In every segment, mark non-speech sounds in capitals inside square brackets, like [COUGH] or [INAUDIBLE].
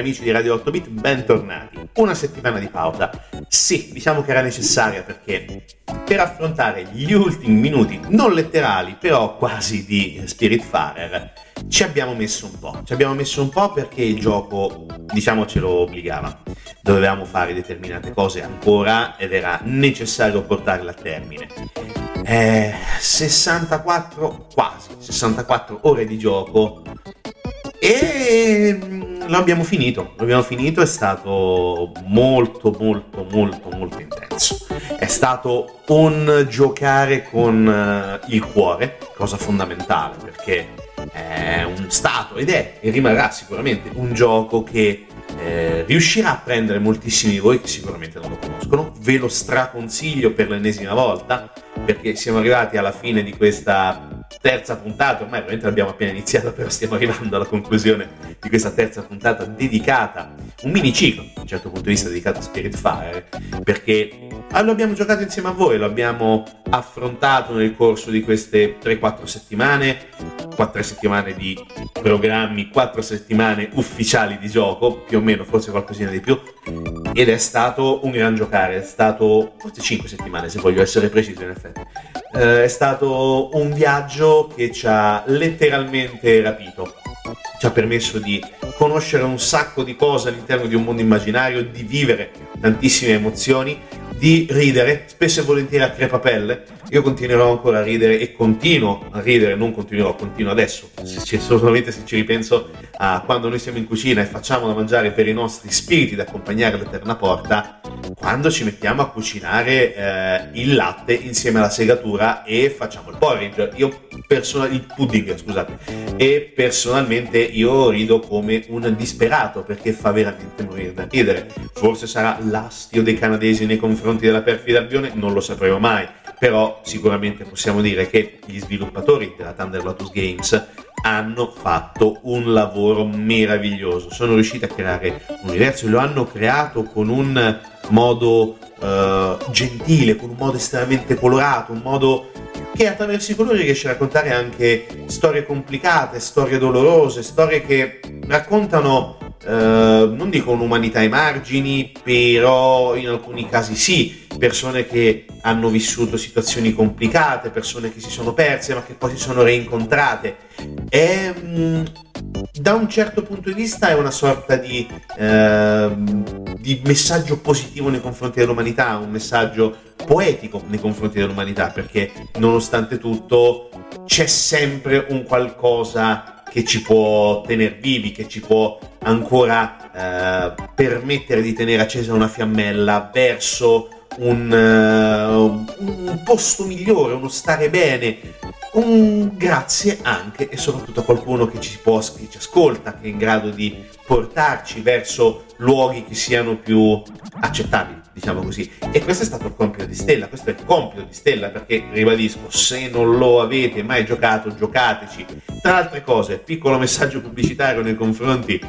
Amici di Radio 8 Bit, bentornati. Una settimana di pausa. Sì, diciamo che era necessaria perché per affrontare gli ultimi minuti, non letterali, però quasi di Spiritfarer, ci abbiamo messo un po'. Ci abbiamo messo un po' perché il gioco, diciamo, ce lo obbligava. Dovevamo fare determinate cose ancora ed era necessario portarle a termine. Eh, 64, quasi 64 ore di gioco e lo abbiamo finito, lo abbiamo finito, è stato molto molto molto molto intenso. È stato un giocare con uh, il cuore, cosa fondamentale perché è un stato ed è e rimarrà sicuramente un gioco che eh, riuscirà a prendere moltissimi di voi che sicuramente non lo conoscono. Ve lo straconsiglio per l'ennesima volta perché siamo arrivati alla fine di questa terza puntata, ormai veramente l'abbiamo appena iniziata, però stiamo arrivando alla conclusione di questa terza puntata dedicata, un mini ciclo, da un certo punto di vista dedicato a Spiritfire, perché ah, lo abbiamo giocato insieme a voi, lo abbiamo affrontato nel corso di queste 3-4 settimane, 4 settimane di programmi, 4 settimane ufficiali di gioco, più o meno, forse qualcosina di più, ed è stato un gran giocare, è stato forse 5 settimane se voglio essere preciso in effetti. Eh, è stato un viaggio che ci ha letteralmente rapito, ci ha permesso di conoscere un sacco di cose all'interno di un mondo immaginario, di vivere tantissime emozioni di ridere, spesso e volentieri a crepapelle. Io continuerò ancora a ridere e continuo a ridere, non continuerò, continuo adesso, se, solamente se ci ripenso a quando noi siamo in cucina e facciamo da mangiare per i nostri spiriti da accompagnare all'eterna porta, quando ci mettiamo a cucinare eh, il latte insieme alla segatura e facciamo il porridge, io personal, il pudding, scusate, e personalmente io rido come un disperato perché fa veramente morire da ridere. Forse sarà l'astio dei canadesi nei confronti confronti della perfida Albione non lo sapremo mai, però sicuramente possiamo dire che gli sviluppatori della Thunder Lotus Games hanno fatto un lavoro meraviglioso, sono riusciti a creare un universo e lo hanno creato con un modo uh, gentile, con un modo estremamente colorato, un modo che attraverso i colori riesce a raccontare anche storie complicate, storie dolorose, storie che raccontano eh, non dico un'umanità ai margini, però in alcuni casi sì, persone che hanno vissuto situazioni complicate, persone che si sono perse ma che poi si sono reincontrate. E, mm, da un certo punto di vista è una sorta di, eh, di messaggio positivo nei confronti dell'umanità, un messaggio poetico nei confronti dell'umanità, perché nonostante tutto c'è sempre un qualcosa che ci può tenere vivi, che ci può ancora eh, permettere di tenere accesa una fiammella verso un, uh, un, posto migliore, uno stare bene. Un grazie anche e soprattutto a qualcuno che ci, può, che ci ascolta, che è in grado di portarci verso luoghi che siano più accettabili diciamo così. E questo è stato il compito di Stella, questo è il compito di Stella perché, ribadisco, se non lo avete mai giocato, giocateci. Tra altre cose, piccolo messaggio pubblicitario nei confronti,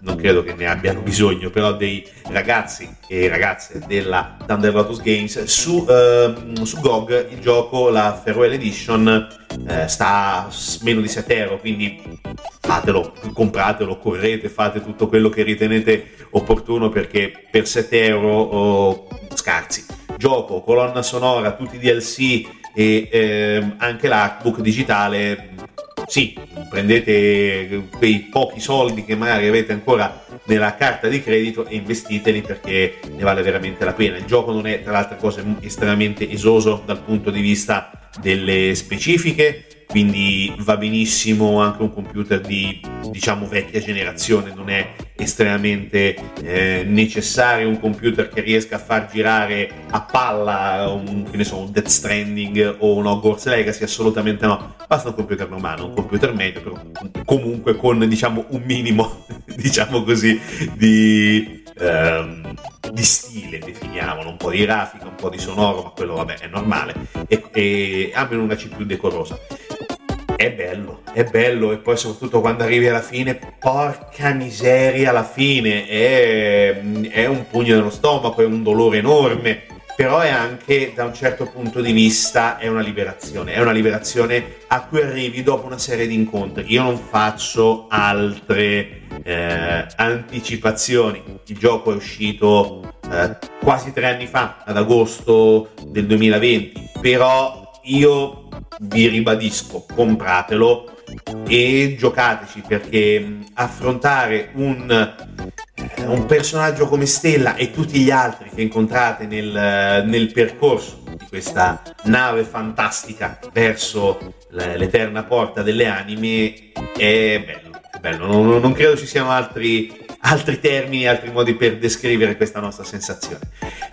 non credo che ne abbiano bisogno, però dei ragazzi e ragazze della Thunder Lotus Games, su, uh, su GOG il gioco, la Farewell Edition, uh, sta meno di 7 euro, quindi fatelo, compratelo, correte, fate tutto quello che ritenete opportuno perché per 7 euro oh, scarsi. Gioco, colonna sonora, tutti i DLC e eh, anche l'artbook digitale. Sì, prendete quei pochi soldi che magari avete ancora nella carta di credito e investiteli perché ne vale veramente la pena. Il gioco non è tra le altre cose estremamente esoso dal punto di vista delle specifiche, quindi va benissimo anche un computer di diciamo vecchia generazione, non è estremamente eh, necessario un computer che riesca a far girare a palla un, che ne so, un Death Stranding o un Hogwarts Legacy, assolutamente no, basta un computer normale, un computer medio, però comunque con diciamo un minimo, [LAUGHS] diciamo così, di... Ehm, di stile, definiamolo, un po' di grafica, un po' di sonoro, ma quello vabbè è normale, e, e abbiano una CPU decorosa è bello, è bello e poi soprattutto quando arrivi alla fine, porca miseria alla fine, è, è un pugno nello stomaco, è un dolore enorme, però è anche da un certo punto di vista è una liberazione, è una liberazione a cui arrivi dopo una serie di incontri. Io non faccio altre eh, anticipazioni, il gioco è uscito eh, quasi tre anni fa, ad agosto del 2020, però io vi ribadisco, compratelo e giocateci perché affrontare un, eh, un, personaggio come Stella e tutti gli altri che incontrate nel, nel percorso di questa nave fantastica verso l'eterna porta delle anime è bello, è bello. Non, non credo ci siano altri altri termini, altri modi per descrivere questa nostra sensazione.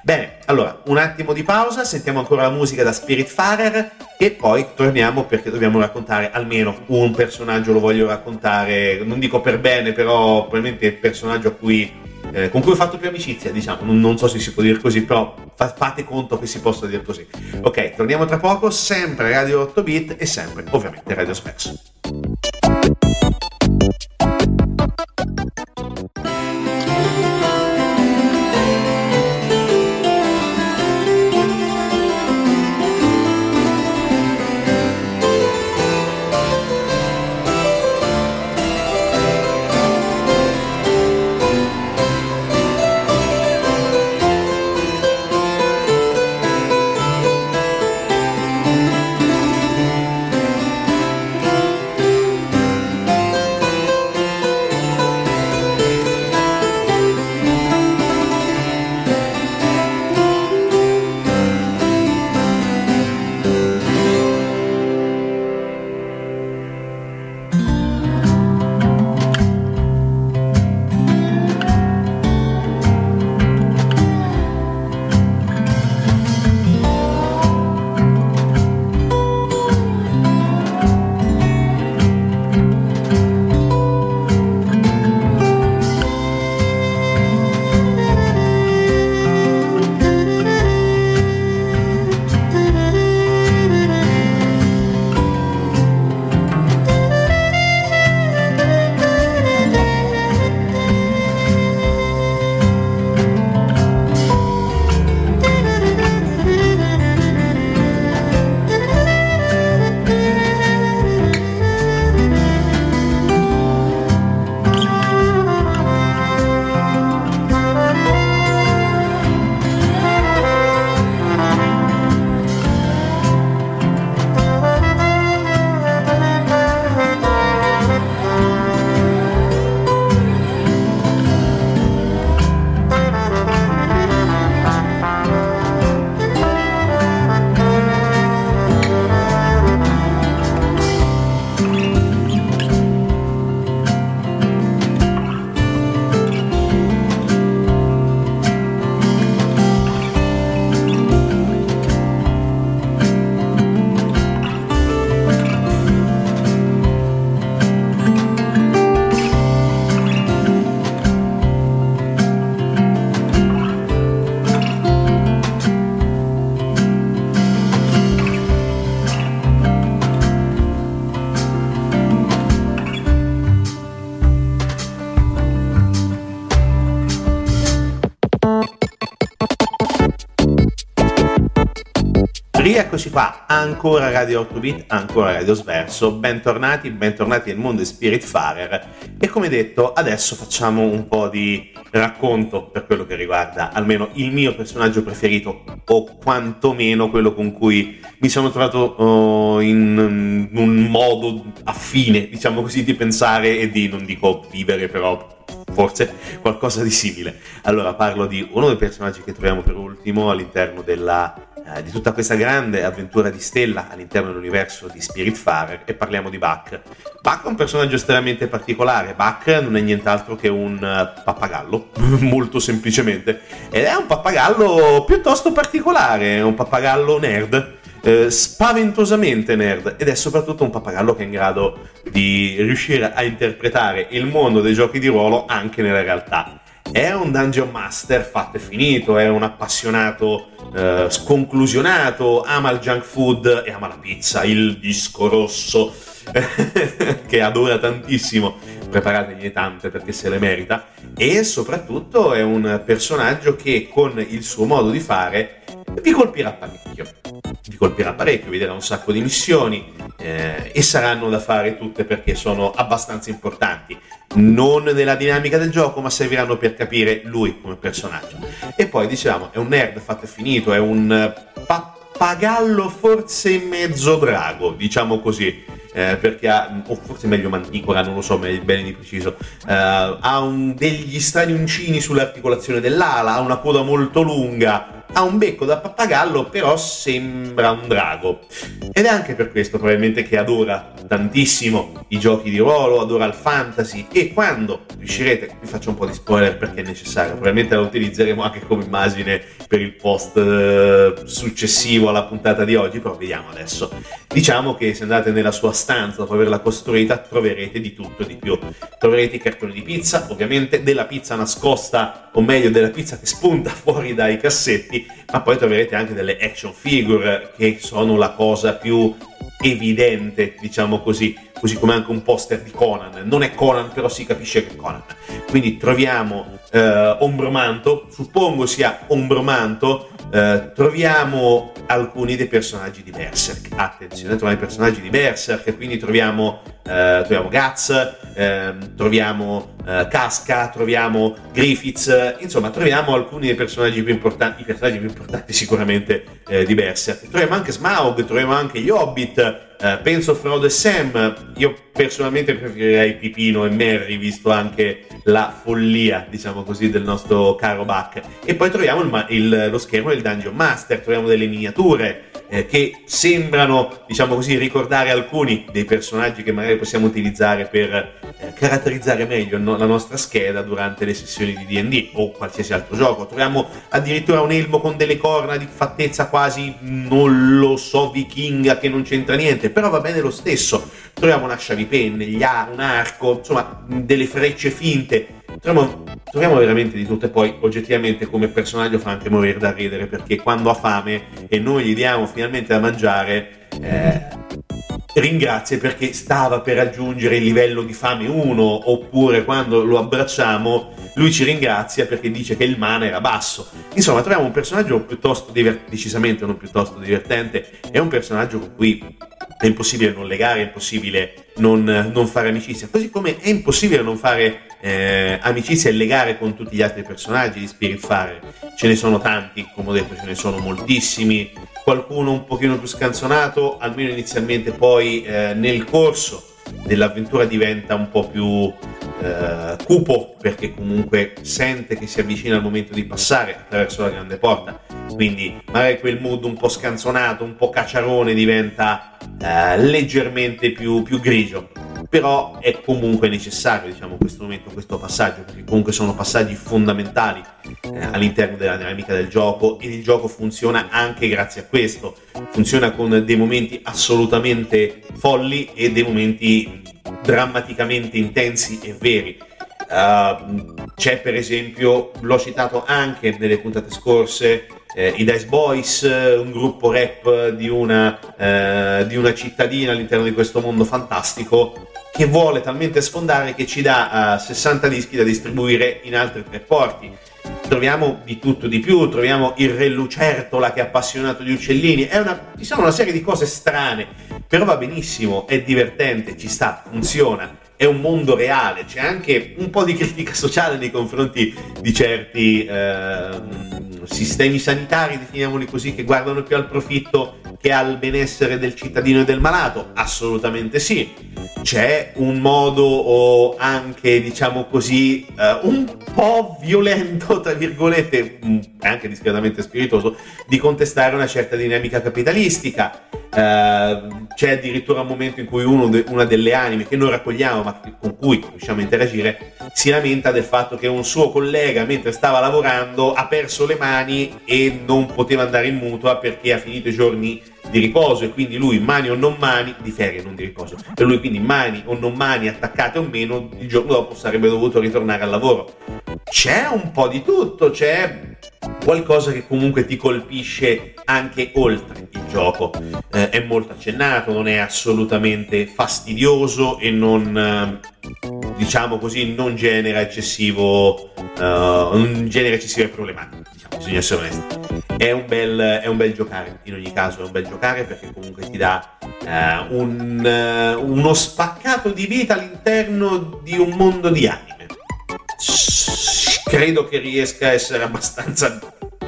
Bene, allora un attimo di pausa, sentiamo ancora la musica da Spiritfarer e poi torniamo perché dobbiamo raccontare almeno un personaggio, lo voglio raccontare, non dico per bene, però probabilmente il personaggio cui, eh, con cui ho fatto più amicizia, diciamo, non, non, so se si può dire così, però fa, fate conto che si possa dire così. Ok, torniamo tra poco, sempre Radio 8 bit e sempre ovviamente Radio Specs. Ancora Radio 8 Bit, ancora Radio Sverso. Bentornati, bentornati nel mondo di Spiritfarer. E come detto, adesso facciamo un po' di racconto per quello che riguarda almeno il mio personaggio preferito, o quantomeno quello con cui mi sono trovato uh, in un modo affine, diciamo così, di pensare e di, non dico vivere, però forse qualcosa di simile. Allora parlo di uno dei personaggi che troviamo per ultimo all'interno della, eh, di tutta questa grande avventura di Stella all'interno dell'universo di Spiritfarer e parliamo di Buck. Buck è un personaggio estremamente particolare, Buck non è nient'altro che un uh, pappagallo, [LAUGHS] molto semplicemente, ed è un pappagallo piuttosto particolare, un pappagallo nerd eh, spaventosamente nerd ed è soprattutto un pappagallo che è in grado di riuscire a interpretare il mondo dei giochi di ruolo anche nella realtà. È un dungeon master fatto e finito, è un appassionato eh, sconclusionato, ama il junk food e ama la pizza, il disco rosso [LAUGHS] che adora tantissimo, preparategli tante perché se le merita. E soprattutto è un personaggio che con il suo modo di fare vi colpirà parecchio. Ti colpirà parecchio, vi darà un sacco di missioni eh, e saranno da fare tutte perché sono abbastanza importanti, non nella dinamica del gioco, ma serviranno per capire lui come personaggio. E poi diciamo, è un nerd fatto e finito, è un pappagallo forse mezzo drago, diciamo così. Eh, perché ha, o forse meglio manticola, non lo so bene di preciso, eh, ha un, degli strani uncini sull'articolazione dell'ala, ha una coda molto lunga, ha un becco da pappagallo, però sembra un drago. Ed è anche per questo probabilmente che adora tantissimo i giochi di ruolo, adora il fantasy e quando riuscirete, vi faccio un po' di spoiler perché è necessario, probabilmente la utilizzeremo anche come immagine per il post eh, successivo alla puntata di oggi, però vediamo adesso. Diciamo che se andate nella sua stanza dopo averla costruita troverete di tutto e di più. Troverete i cartoni di pizza, ovviamente della pizza nascosta, o meglio della pizza che spunta [LAUGHS] fuori dai cassetti ma poi troverete anche delle action figure che sono la cosa più evidente, diciamo così, così come anche un poster di Conan. Non è Conan, però si capisce che è Conan. Quindi troviamo eh, Ombromanto, suppongo sia Ombromanto, eh, troviamo alcuni dei personaggi di Berserk. Attenzione, troviamo i personaggi di Berserk, quindi troviamo, eh, troviamo Guts, ehm, troviamo eh, Casca, troviamo Griffiths, insomma troviamo alcuni dei personaggi più importanti, i personaggi più importanti sicuramente eh, di Berserk. Troviamo anche Smaug, troviamo anche gli Hobbit, Uh, penso Frodo e Sam, io personalmente preferirei Pipino e Merry, visto anche la follia, diciamo così, del nostro caro Buck. E poi troviamo il, il, lo schermo del Dungeon Master, troviamo delle miniature eh, che sembrano, diciamo così, ricordare alcuni dei personaggi che magari possiamo utilizzare per eh, caratterizzare meglio no, la nostra scheda durante le sessioni di D&D o qualsiasi altro gioco. Troviamo addirittura un elmo con delle corna di fattezza quasi, non lo so, vichinga che non c'entra niente, però va bene lo stesso. Troviamo una sciavipenne, un arco, insomma, delle frecce finte Troviamo, troviamo, veramente di tutto e poi oggettivamente come personaggio fa anche morire da ridere perché quando ha fame e noi gli diamo finalmente da mangiare eh, ringrazia perché stava per raggiungere il livello di fame 1 oppure quando lo abbracciamo lui ci ringrazia perché dice che il mana era basso insomma troviamo un personaggio piuttosto diver- decisamente non piuttosto divertente è un personaggio con cui è impossibile non legare, è impossibile non, non fare amicizia, così come è impossibile non fare eh, amicizia e legare con tutti gli altri personaggi di Spiritfarer. Ce ne sono tanti, come ho detto, ce ne sono moltissimi, qualcuno un pochino più scanzonato, almeno inizialmente, poi eh, nel corso dell'avventura diventa un po' più eh, cupo perché comunque sente che si avvicina il momento di passare attraverso la grande porta. Quindi magari quel mood un po' scanzonato un po' cacciarone diventa eh, leggermente più, più grigio però è comunque necessario diciamo questo momento questo passaggio perché comunque sono passaggi fondamentali eh, all'interno della dinamica del gioco e il gioco funziona anche grazie a questo. Funziona con dei momenti assolutamente folli e dei momenti drammaticamente intensi e veri. Uh, c'è per esempio l'ho citato anche nelle puntate scorse eh, i Dice Boys, un gruppo rap di una, eh, di una cittadina all'interno di questo mondo fantastico che vuole talmente sfondare che ci dà eh, 60 dischi da distribuire in altri tre porti. troviamo di tutto di più, troviamo il re lucertola che è appassionato di uccellini, una, ci sono una serie di cose strane, però va benissimo, è divertente, ci sta, funziona, è un mondo reale, c'è anche un po' di critica sociale nei confronti di certi eh, sistemi sanitari, definiamoli così, che guardano più al profitto che al benessere del cittadino e del malato? Assolutamente sì. C'è un modo anche, diciamo così, uh, un po' violento, tra virgolette, mm, anche discretamente spiritoso, di contestare una certa dinamica capitalistica. Uh, c'è addirittura un momento in cui de- una delle anime che noi raccogliamo, ma con cui riusciamo a interagire, si lamenta del fatto che un suo collega, mentre stava lavorando, ha perso le mani e non poteva andare in mutua perché ha finito i giorni di riposo e quindi lui mani o non mani, di ferie non di riposo, per lui quindi mani o non mani attaccate o meno, il giorno dopo sarebbe dovuto ritornare al lavoro. C'è un po' di tutto, c'è qualcosa che comunque ti colpisce anche oltre il gioco. Eh, è molto accennato, non è assolutamente fastidioso e non, eh, diciamo così, non genera eccessivo, uh, non genera eccessive problematiche. Bisogna essere onesti. È un, bel, è un, bel, giocare, in ogni caso è un bel giocare perché comunque ti dà uh, un, uh, uno spaccato di vita all'interno di un mondo di anime credo che riesca a essere abbastanza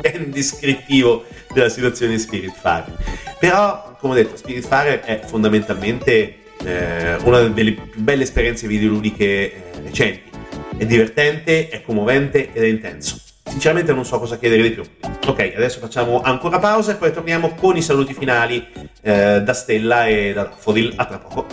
ben descrittivo della situazione di Spiritfarer. Però, come ho detto, Spiritfarer è fondamentalmente eh, una delle più belle esperienze videoludiche eh, recenti. È divertente, è commovente ed è intenso. Sinceramente non so cosa chiedere di più. Ok, adesso facciamo ancora pausa e poi torniamo con i saluti finali eh, da Stella e da Fodil. A tra poco.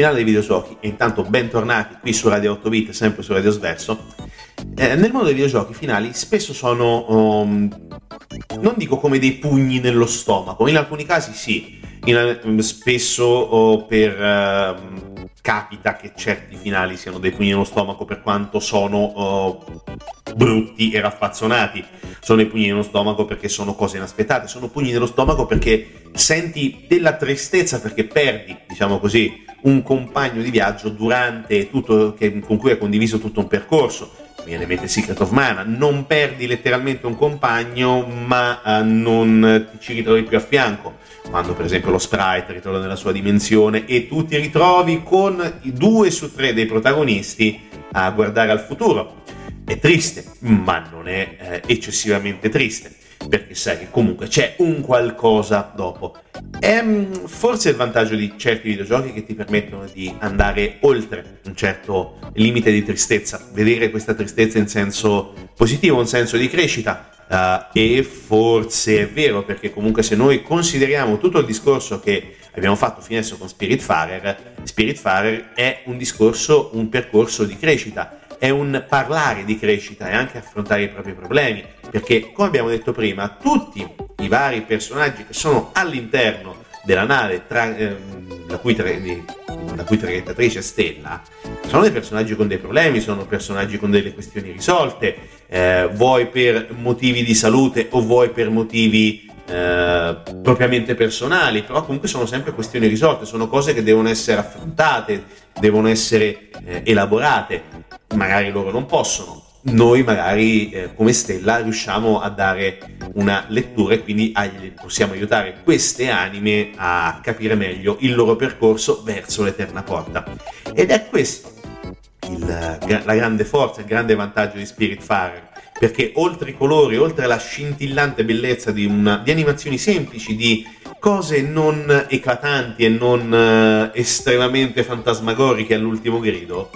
Finale dei videogiochi, e intanto bentornati qui su Radio 8 Bit, sempre su Radio Sverso, eh, nel mondo dei videogiochi i finali spesso sono, um, non dico come dei pugni nello stomaco, in alcuni casi sì, in, spesso oh, per... Uh, capita che certi finali siano dei pugni nello stomaco per quanto sono uh, brutti e raffazzonati. Sono i pugni nello stomaco perché sono cose inaspettate, sono pugni nello stomaco perché senti della tristezza perché perdi, diciamo così, un compagno di viaggio durante tutto, che, con cui hai condiviso tutto un percorso. Viene in mente Secret of Mana, non perdi letteralmente un compagno, ma uh, non ci ritrovi più a fianco quando per esempio lo sprite ritorna nella sua dimensione e tu ti ritrovi con i due su tre dei protagonisti a guardare al futuro. È triste, ma non è eh, eccessivamente triste, perché sai che comunque c'è un qualcosa dopo. È mm, forse il vantaggio di certi videogiochi che ti permettono di andare oltre un certo limite di tristezza, vedere questa tristezza in senso positivo, in senso di crescita, Uh, e forse è vero perché comunque se noi consideriamo tutto il discorso che abbiamo fatto fino adesso con Spiritfarer, Spiritfarer è un discorso, un percorso di crescita, è un parlare di crescita e anche affrontare i propri problemi, perché come abbiamo detto prima, tutti i vari personaggi che sono all'interno della nave, tra, eh, la, cui tra, la cui traghettatrice Stella, sono dei personaggi con dei problemi, sono personaggi con delle questioni risolte, eh, vuoi per motivi di salute o vuoi per motivi eh, propriamente personali, però comunque sono sempre questioni risolte, sono cose che devono essere affrontate, devono essere eh, elaborate, magari loro non possono, noi magari eh, come Stella riusciamo a dare una lettura e quindi agli, possiamo aiutare queste anime a capire meglio il loro percorso verso l'eterna porta. Ed è questo il, la grande forza, il grande vantaggio di Spiritfarer, perché oltre i colori, oltre alla scintillante bellezza di, una, di animazioni semplici, di cose non eclatanti e non uh, estremamente fantasmagoriche all'ultimo grido,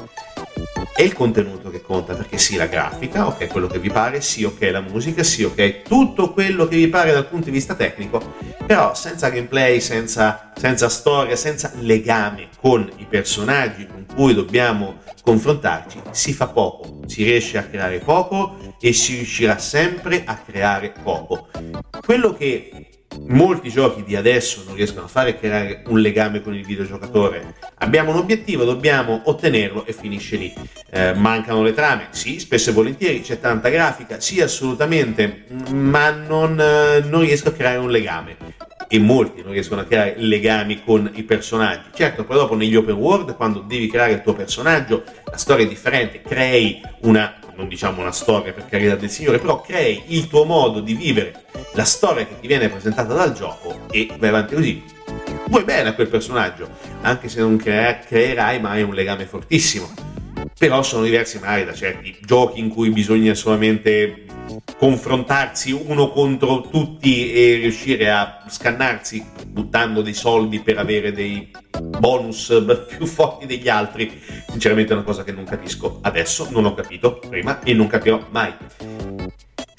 è il contenuto che conta, perché sì, la grafica, ok, quello che vi pare, sì, ok, la musica, sì, ok, tutto quello che vi pare dal punto di vista tecnico, però senza gameplay, senza, senza storia, senza legame con i personaggi con cui dobbiamo confrontarci, si fa poco, si riesce a creare poco e si riuscirà sempre a creare poco. Quello che molti giochi di adesso non riescono a fare creare un legame con il videogiocatore. Abbiamo un obiettivo, dobbiamo ottenerlo e finisce lì. Eh, mancano le trame? Sì, spesso e volentieri, c'è tanta grafica? Sì, assolutamente, ma non, eh, non riesco a creare un legame. E molti non riescono a creare legami con i personaggi. Certo, poi dopo negli open world, quando devi creare il tuo personaggio, la storia è differente, crei una non diciamo una storia per carità del Signore, però crei il tuo modo di vivere la storia che ti viene presentata dal gioco e vai avanti così. Vuoi bene a quel personaggio, anche se non crea- creerai mai un legame fortissimo. Però sono diversi magari da certi giochi in cui bisogna solamente confrontarsi uno contro tutti e riuscire a scannarsi buttando dei soldi per avere dei bonus [LAUGHS] più forti degli altri. Sinceramente è una cosa che non capisco adesso, non ho capito prima e non capirò mai.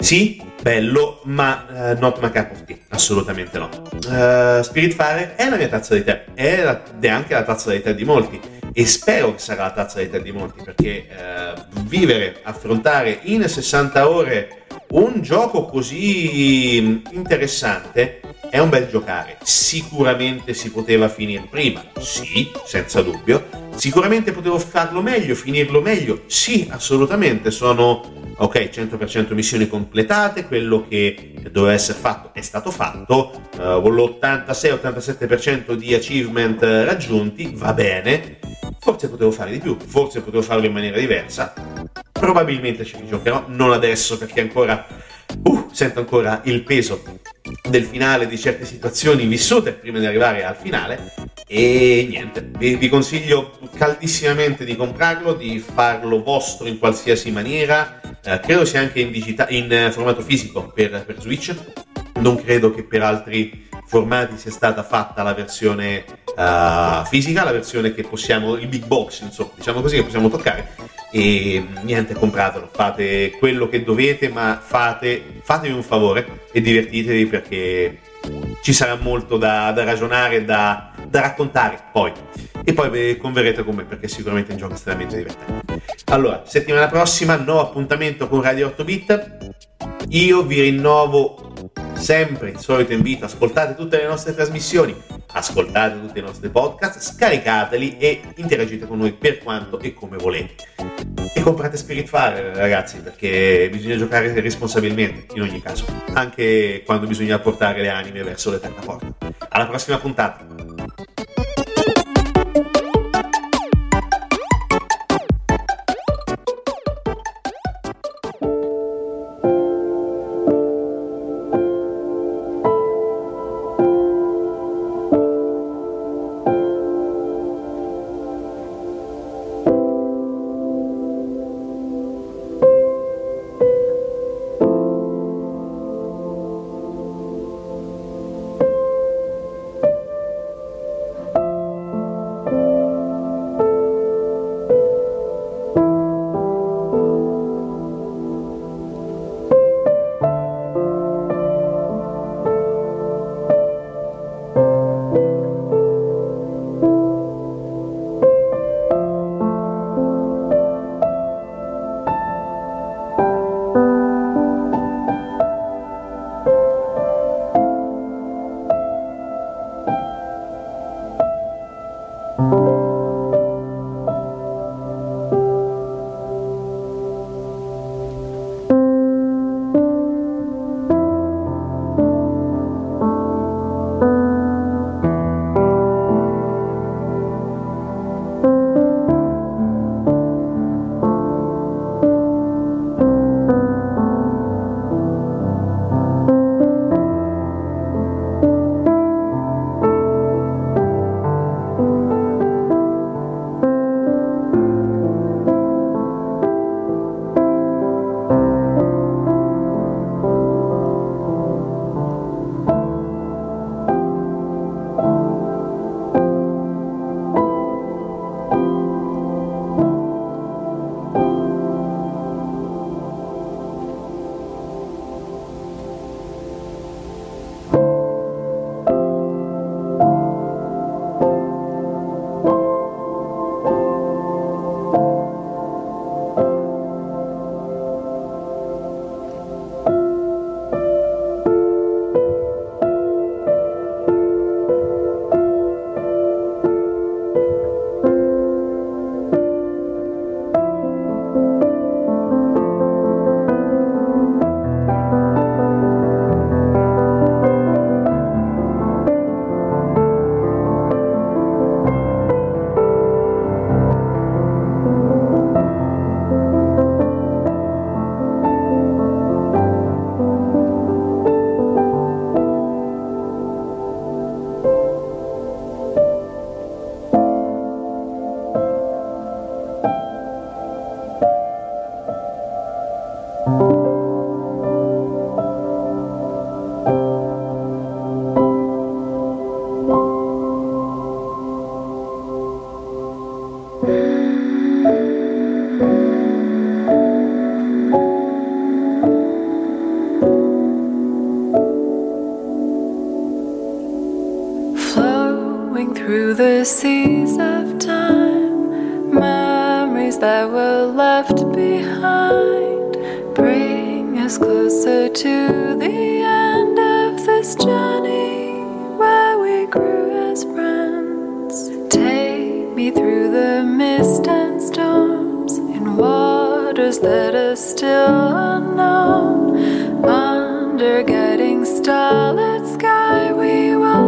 Sì, bello, ma uh, not my cup of tea, assolutamente no. Uh, Spiritfare è la mia tazza di tè, è, la, è, anche la tazza di tè di molti. E spero che sarà la tazza di tè di molti perché uh, vivere, affrontare in 60 ore un gioco così interessante è un bel giocare. Sicuramente si poteva finire prima, sì, senza dubbio. Sicuramente potevo farlo meglio, finirlo meglio, sì, assolutamente. Sono ok, 100% missioni completate, quello che doveva essere fatto è stato fatto, uh, con l'86-87% di achievement raggiunti, va bene. Forse potevo fare di più, forse potevo farlo in maniera diversa. Probabilmente ci rigiocherò, non adesso perché ancora uh, sento ancora il peso del finale di certe situazioni vissute prima di arrivare al finale. E niente, vi, vi, consiglio caldissimamente di comprarlo, di farlo vostro in qualsiasi maniera, eh, credo sia anche in, digita- in eh, formato fisico per, per Switch, non credo che per altri formati sia stata fatta la versione uh, fisica, la versione che possiamo, il big box, insomma, diciamo così, che possiamo toccare. E niente, compratelo, fate quello che dovete, ma fate, fatevi un favore e divertitevi perché ci sarà molto da, da ragionare, da, da, raccontare poi. E poi vi converrete con me perché sicuramente è un gioco estremamente divertente. Allora, settimana prossima, nuovo appuntamento con Radio 8 Bit. Io vi rinnovo sempre il solito invito, ascoltate tutte le nostre trasmissioni, ascoltate tutti i nostri podcast, scaricateli e interagite con noi per quanto e come volete. E comprate Spirit Fire, ragazzi, perché bisogna giocare responsabilmente, in ogni caso, anche quando bisogna portare le anime verso l'eterna porta. Alla prossima puntata! through the mist and storms in waters that are still unknown. Under guiding starlit sky, we will.